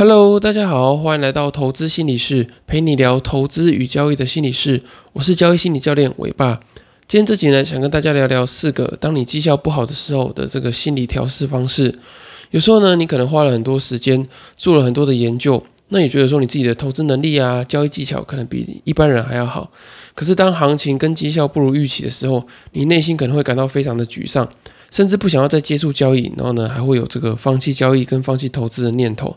Hello，大家好，欢迎来到投资心理室，陪你聊投资与交易的心理室。我是交易心理教练伟爸。今天这集呢，想跟大家聊聊四个当你绩效不好的时候的这个心理调试方式。有时候呢，你可能花了很多时间做了很多的研究，那也觉得说你自己的投资能力啊、交易技巧可能比一般人还要好。可是当行情跟绩效不如预期的时候，你内心可能会感到非常的沮丧，甚至不想要再接触交易，然后呢，还会有这个放弃交易跟放弃投资的念头。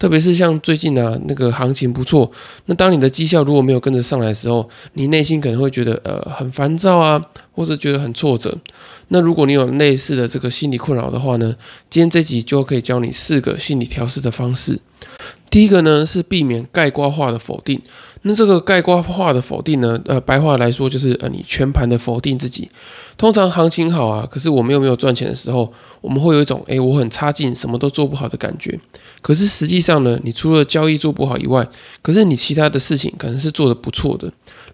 特别是像最近啊，那个行情不错，那当你的绩效如果没有跟着上来的时候，你内心可能会觉得呃很烦躁啊，或者觉得很挫折。那如果你有类似的这个心理困扰的话呢，今天这集就可以教你四个心理调试的方式。第一个呢是避免概括化的否定。那这个概括化的否定呢，呃，白话来说就是呃你全盘的否定自己。通常行情好啊，可是我们又没有赚钱的时候，我们会有一种诶，我很差劲，什么都做不好的感觉。可是实际上呢，你除了交易做不好以外，可是你其他的事情可能是做得不错的。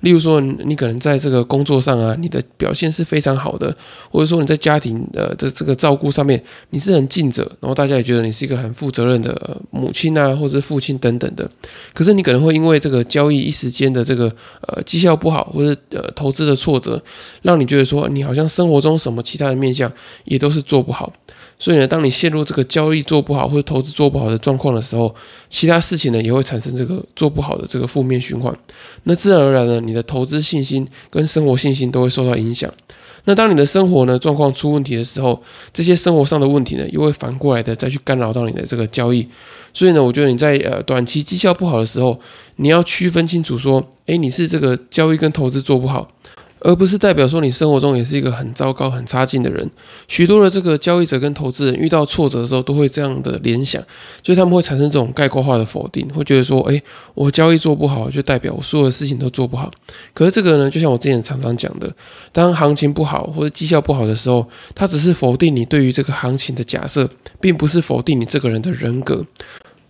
例如说，你可能在这个工作上啊，你的表现是非常好的，或者说你在家庭的这这个照顾上面，你是很尽责，然后大家也觉得你是一个很负责任的母亲啊，或者是父亲等等的。可是你可能会因为这个交易一时间的这个呃绩效不好，或者呃投资的挫折，让你觉得说你好像生活中什么其他的面相也都是做不好。所以呢，当你陷入这个交易做不好或者投资做不好的状况的时候，其他事情呢也会产生这个做不好的这个负面循环。那自然而然呢，你的投资信心跟生活信心都会受到影响。那当你的生活呢状况出问题的时候，这些生活上的问题呢又会反过来的再去干扰到你的这个交易。所以呢，我觉得你在呃短期绩效不好的时候，你要区分清楚说，诶，你是这个交易跟投资做不好。而不是代表说你生活中也是一个很糟糕、很差劲的人。许多的这个交易者跟投资人遇到挫折的时候，都会这样的联想，就是他们会产生这种概括化的否定，会觉得说：“诶，我交易做不好，就代表我所有的事情都做不好。”可是这个呢，就像我之前常常讲的，当行情不好或者绩效不好的时候，它只是否定你对于这个行情的假设，并不是否定你这个人的人格。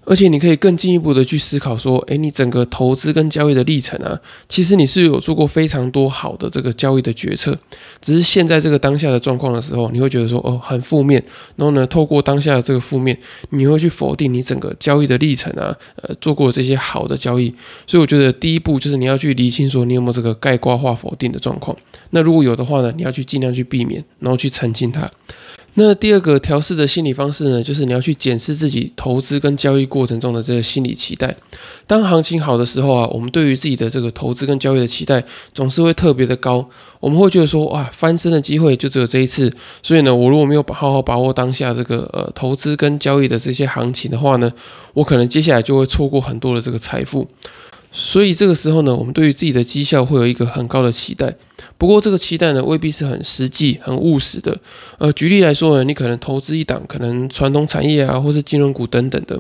而且你可以更进一步的去思考说，诶，你整个投资跟交易的历程啊，其实你是有做过非常多好的这个交易的决策，只是现在这个当下的状况的时候，你会觉得说，哦，很负面，然后呢，透过当下的这个负面，你会去否定你整个交易的历程啊，呃，做过这些好的交易。所以我觉得第一步就是你要去理清说，你有没有这个概括化否定的状况。那如果有的话呢，你要去尽量去避免，然后去澄清它。那第二个调试的心理方式呢，就是你要去检视自己投资跟交易过程中的这个心理期待。当行情好的时候啊，我们对于自己的这个投资跟交易的期待总是会特别的高。我们会觉得说，哇，翻身的机会就只有这一次，所以呢，我如果没有好好把握当下这个呃投资跟交易的这些行情的话呢，我可能接下来就会错过很多的这个财富。所以这个时候呢，我们对于自己的绩效会有一个很高的期待。不过这个期待呢，未必是很实际、很务实的。呃，举例来说呢，你可能投资一档可能传统产业啊，或是金融股等等的。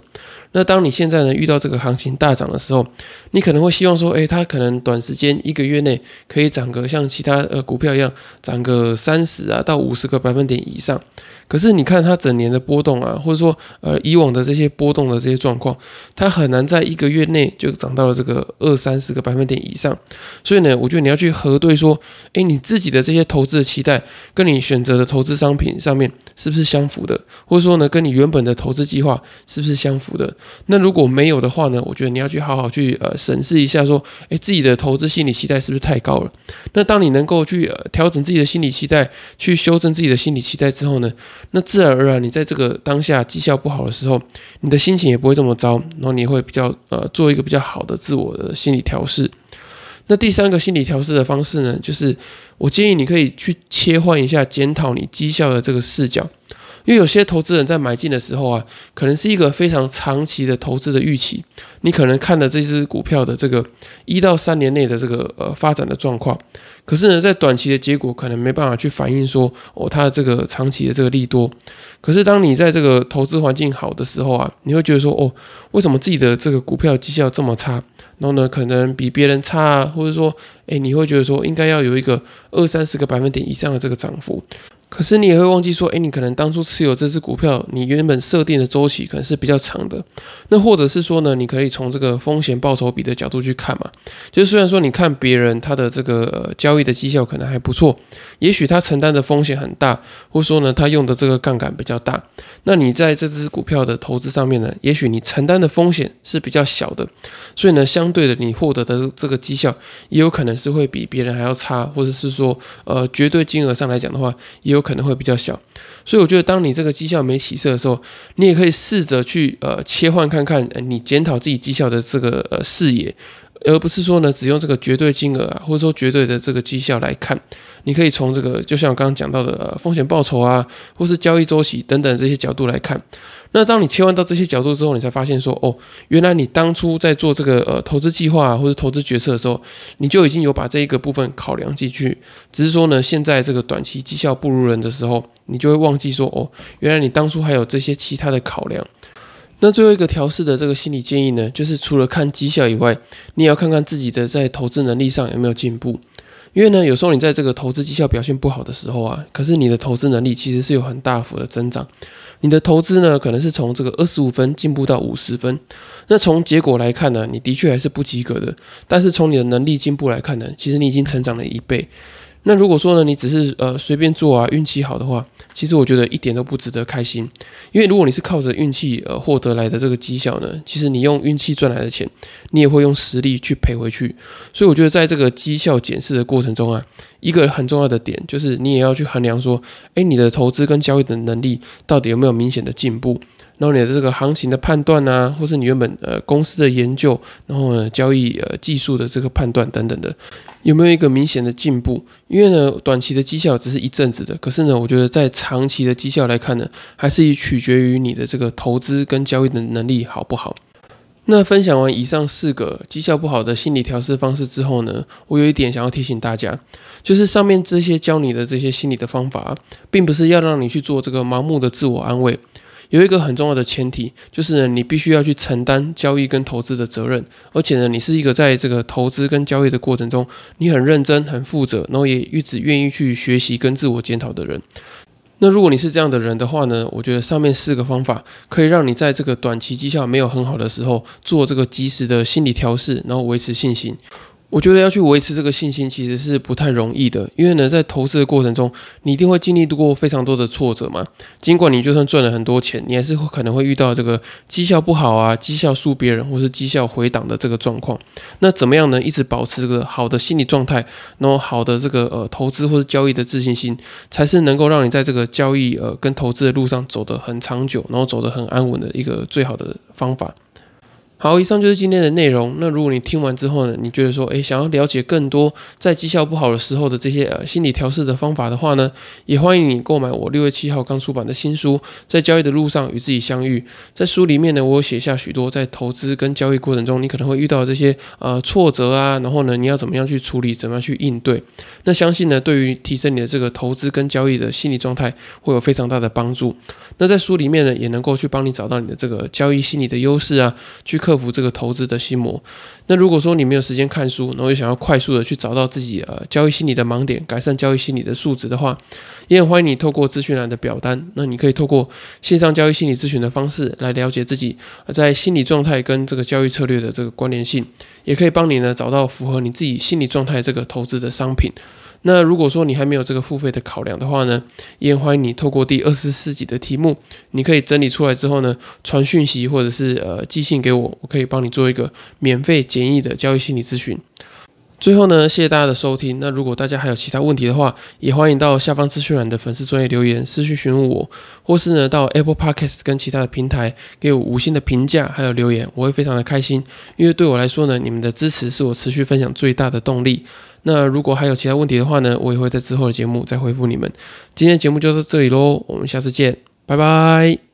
那当你现在呢遇到这个行情大涨的时候，你可能会希望说，诶，它可能短时间一个月内可以涨个像其他呃股票一样，涨个三十啊到五十个百分点以上。可是你看它整年的波动啊，或者说呃以往的这些波动的这些状况，它很难在一个月内就涨到了这个二三十个百分点以上。所以呢，我觉得你要去核对说。诶，你自己的这些投资的期待，跟你选择的投资商品上面是不是相符的？或者说呢，跟你原本的投资计划是不是相符的？那如果没有的话呢，我觉得你要去好好去呃审视一下，说，诶，自己的投资心理期待是不是太高了？那当你能够去呃调整自己的心理期待，去修正自己的心理期待之后呢，那自然而然你在这个当下绩效不好的时候，你的心情也不会这么糟，然后你会比较呃做一个比较好的自我的心理调试。那第三个心理调试的方式呢，就是我建议你可以去切换一下检讨你绩效的这个视角，因为有些投资人在买进的时候啊，可能是一个非常长期的投资的预期，你可能看的这只股票的这个一到三年内的这个呃发展的状况，可是呢，在短期的结果可能没办法去反映说哦它的这个长期的这个利多，可是当你在这个投资环境好的时候啊，你会觉得说哦，为什么自己的这个股票绩效这么差？然后呢，可能比别人差，或者说，哎，你会觉得说应该要有一个二三十个百分点以上的这个涨幅。可是你也会忘记说，诶，你可能当初持有这只股票，你原本设定的周期可能是比较长的。那或者是说呢，你可以从这个风险报酬比的角度去看嘛。就虽然说你看别人他的这个交易的绩效可能还不错，也许他承担的风险很大，或者说呢他用的这个杠杆比较大。那你在这只股票的投资上面呢，也许你承担的风险是比较小的，所以呢，相对的你获得的这个绩效也有可能是会比别人还要差，或者是说呃绝对金额上来讲的话，也有可能会比较小。所以我觉得，当你这个绩效没起色的时候，你也可以试着去呃切换看看，你检讨自己绩效的这个呃视野。而不是说呢，只用这个绝对金额啊，或者说绝对的这个绩效来看，你可以从这个，就像我刚刚讲到的风险报酬啊，或是交易周期等等这些角度来看。那当你切换到这些角度之后，你才发现说，哦，原来你当初在做这个呃投资计划或者投资决策的时候，你就已经有把这一个部分考量进去。只是说呢，现在这个短期绩效不如人的时候，你就会忘记说，哦，原来你当初还有这些其他的考量。那最后一个调试的这个心理建议呢，就是除了看绩效以外，你也要看看自己的在投资能力上有没有进步。因为呢，有时候你在这个投资绩效表现不好的时候啊，可是你的投资能力其实是有很大幅的增长。你的投资呢，可能是从这个二十五分进步到五十分。那从结果来看呢，你的确还是不及格的。但是从你的能力进步来看呢，其实你已经成长了一倍。那如果说呢，你只是呃随便做啊，运气好的话，其实我觉得一点都不值得开心。因为如果你是靠着运气呃获得来的这个绩效呢，其实你用运气赚来的钱，你也会用实力去赔回去。所以我觉得在这个绩效检视的过程中啊，一个很重要的点就是你也要去衡量说，诶，你的投资跟交易的能力到底有没有明显的进步。然后你的这个行情的判断啊，或是你原本呃公司的研究，然后呢交易呃技术的这个判断等等的，有没有一个明显的进步？因为呢短期的绩效只是一阵子的，可是呢我觉得在长期的绩效来看呢，还是以取决于你的这个投资跟交易的能力好不好。那分享完以上四个绩效不好的心理调试方式之后呢，我有一点想要提醒大家，就是上面这些教你的这些心理的方法，并不是要让你去做这个盲目的自我安慰。有一个很重要的前提，就是呢，你必须要去承担交易跟投资的责任，而且呢，你是一个在这个投资跟交易的过程中，你很认真、很负责，然后也一直愿意去学习跟自我检讨的人。那如果你是这样的人的话呢，我觉得上面四个方法可以让你在这个短期绩效没有很好的时候，做这个及时的心理调试，然后维持信心。我觉得要去维持这个信心，其实是不太容易的，因为呢，在投资的过程中，你一定会经历过非常多的挫折嘛。尽管你就算赚了很多钱，你还是可能会遇到这个绩效不好啊、绩效输别人，或是绩效回档的这个状况。那怎么样呢？一直保持这个好的心理状态，然后好的这个呃投资或者交易的自信心，才是能够让你在这个交易呃跟投资的路上走得很长久，然后走得很安稳的一个最好的方法。好，以上就是今天的内容。那如果你听完之后呢，你觉得说，诶，想要了解更多在绩效不好的时候的这些呃心理调试的方法的话呢，也欢迎你购买我六月七号刚出版的新书《在交易的路上与自己相遇》。在书里面呢，我有写下许多在投资跟交易过程中你可能会遇到的这些呃挫折啊，然后呢，你要怎么样去处理，怎么样去应对。那相信呢，对于提升你的这个投资跟交易的心理状态，会有非常大的帮助。那在书里面呢，也能够去帮你找到你的这个交易心理的优势啊，去。克服这个投资的心魔。那如果说你没有时间看书，然后又想要快速的去找到自己呃交易心理的盲点，改善交易心理的素质的话，也很欢迎你透过资讯栏的表单。那你可以透过线上交易心理咨询的方式来了解自己在心理状态跟这个交易策略的这个关联性，也可以帮你呢找到符合你自己心理状态这个投资的商品。那如果说你还没有这个付费的考量的话呢，也欢迎你透过第二十四集的题目，你可以整理出来之后呢，传讯息或者是呃寄信给我，我可以帮你做一个免费简易的交易心理咨询。最后呢，谢谢大家的收听。那如果大家还有其他问题的话，也欢迎到下方资讯栏的粉丝专业留言私讯询问我，或是呢到 Apple Podcast 跟其他的平台给我五星的评价还有留言，我会非常的开心，因为对我来说呢，你们的支持是我持续分享最大的动力。那如果还有其他问题的话呢，我也会在之后的节目再回复你们。今天的节目就到这里喽，我们下次见，拜拜。